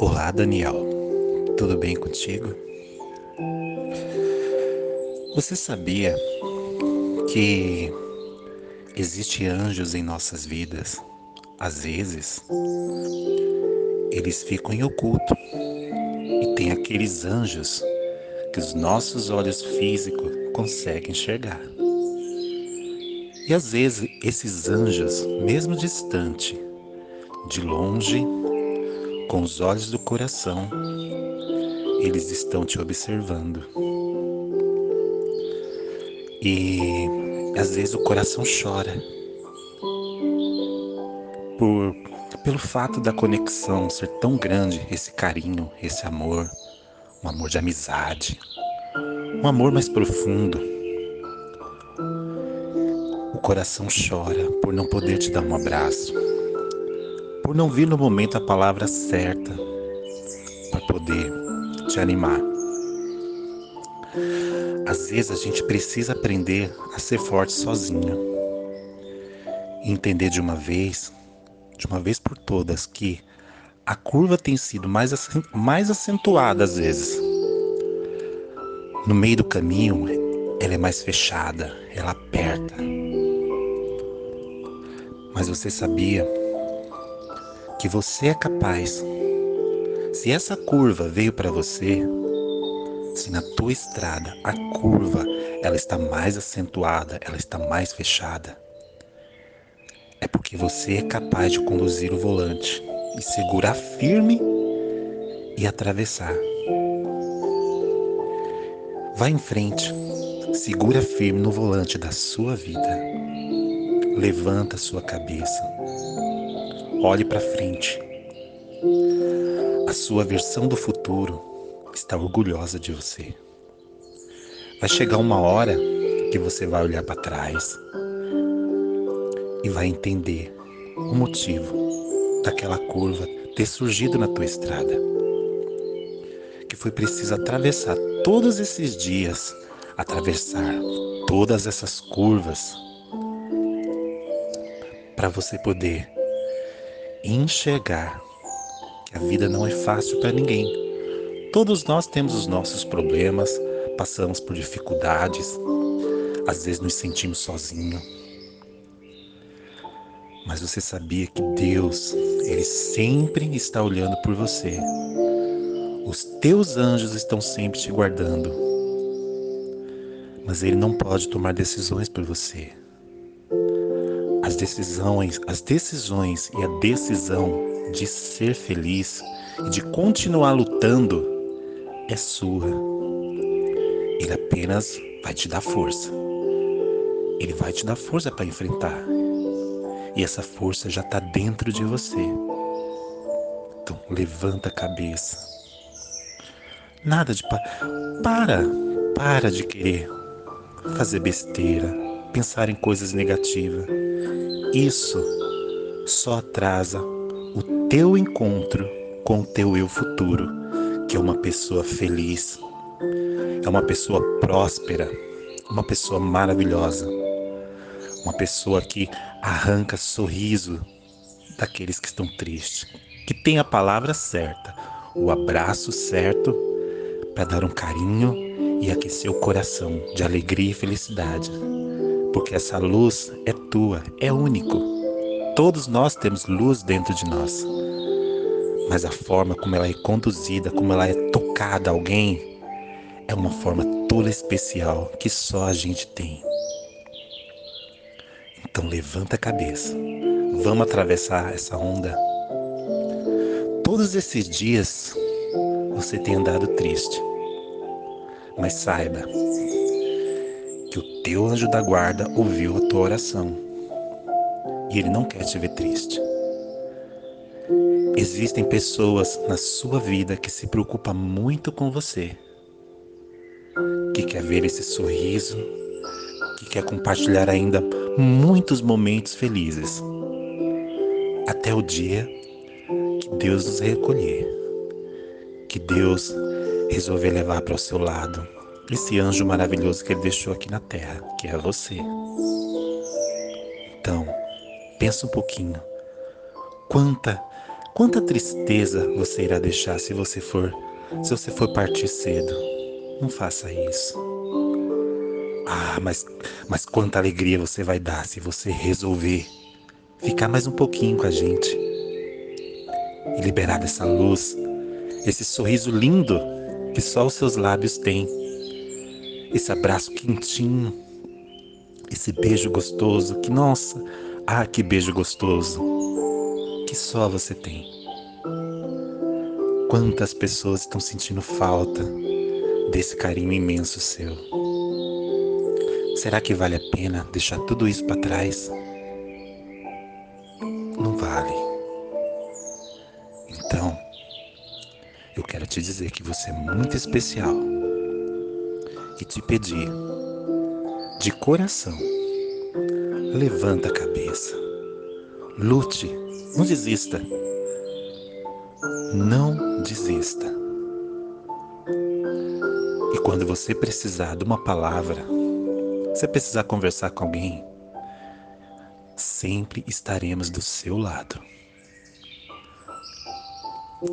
Olá, Daniel. Tudo bem contigo? Você sabia que existe anjos em nossas vidas? Às vezes, eles ficam em oculto. E tem aqueles anjos que os nossos olhos físicos conseguem enxergar. E às vezes esses anjos, mesmo distante, de longe, com os olhos do coração, eles estão te observando. E às vezes o coração chora por pelo fato da conexão ser tão grande, esse carinho, esse amor, um amor de amizade, um amor mais profundo. O coração chora por não poder te dar um abraço, por não vir no momento a palavra certa para poder te animar. Às vezes a gente precisa aprender a ser forte sozinho. E entender de uma vez, de uma vez por todas, que a curva tem sido mais, mais acentuada às vezes. No meio do caminho, ela é mais fechada, ela aperta. Mas você sabia que você é capaz. Se essa curva veio para você, se na tua estrada a curva ela está mais acentuada, ela está mais fechada, é porque você é capaz de conduzir o volante e segurar firme e atravessar. Vá em frente, segura firme no volante da sua vida. Levanta sua cabeça. Olhe para frente. A sua versão do futuro está orgulhosa de você. Vai chegar uma hora que você vai olhar para trás e vai entender o motivo daquela curva ter surgido na tua estrada. Que foi preciso atravessar todos esses dias, atravessar todas essas curvas para você poder enxergar que a vida não é fácil para ninguém. Todos nós temos os nossos problemas, passamos por dificuldades, às vezes nos sentimos sozinhos. Mas você sabia que Deus, Ele sempre está olhando por você. Os teus anjos estão sempre te guardando. Mas Ele não pode tomar decisões por você. As decisões, as decisões e a decisão de ser feliz e de continuar lutando é sua. Ele apenas vai te dar força. Ele vai te dar força para enfrentar. E essa força já está dentro de você. Então levanta a cabeça. Nada de pa para, para de querer fazer besteira, pensar em coisas negativas. Isso só atrasa o teu encontro com o teu eu futuro, que é uma pessoa feliz, é uma pessoa próspera, uma pessoa maravilhosa, uma pessoa que arranca sorriso daqueles que estão tristes, que tem a palavra certa, o abraço certo para dar um carinho e aquecer o coração de alegria e felicidade porque essa luz é tua, é único. Todos nós temos luz dentro de nós. Mas a forma como ela é conduzida, como ela é tocada a alguém, é uma forma toda especial que só a gente tem. Então levanta a cabeça. Vamos atravessar essa onda. Todos esses dias você tem andado triste. Mas saiba, que o teu anjo da guarda ouviu a tua oração. E ele não quer te ver triste. Existem pessoas na sua vida que se preocupam muito com você, que quer ver esse sorriso, que quer compartilhar ainda muitos momentos felizes, até o dia que Deus nos recolher, que Deus resolver levar para o seu lado esse anjo maravilhoso que ele deixou aqui na terra, que é você. Então, pensa um pouquinho. Quanta Quanta tristeza você irá deixar se você for se você for partir cedo? Não faça isso. Ah, mas mas quanta alegria você vai dar se você resolver ficar mais um pouquinho com a gente e liberar dessa luz, esse sorriso lindo que só os seus lábios têm, esse abraço quentinho, esse beijo gostoso que nossa, ah, que beijo gostoso que só você tem. Quantas pessoas estão sentindo falta desse carinho imenso seu? Será que vale a pena deixar tudo isso para trás? Não vale. Então, eu quero te dizer que você é muito especial e te pedir de coração, levanta a cabeça, lute não desista. Não desista. E quando você precisar de uma palavra, você precisar conversar com alguém, sempre estaremos do seu lado.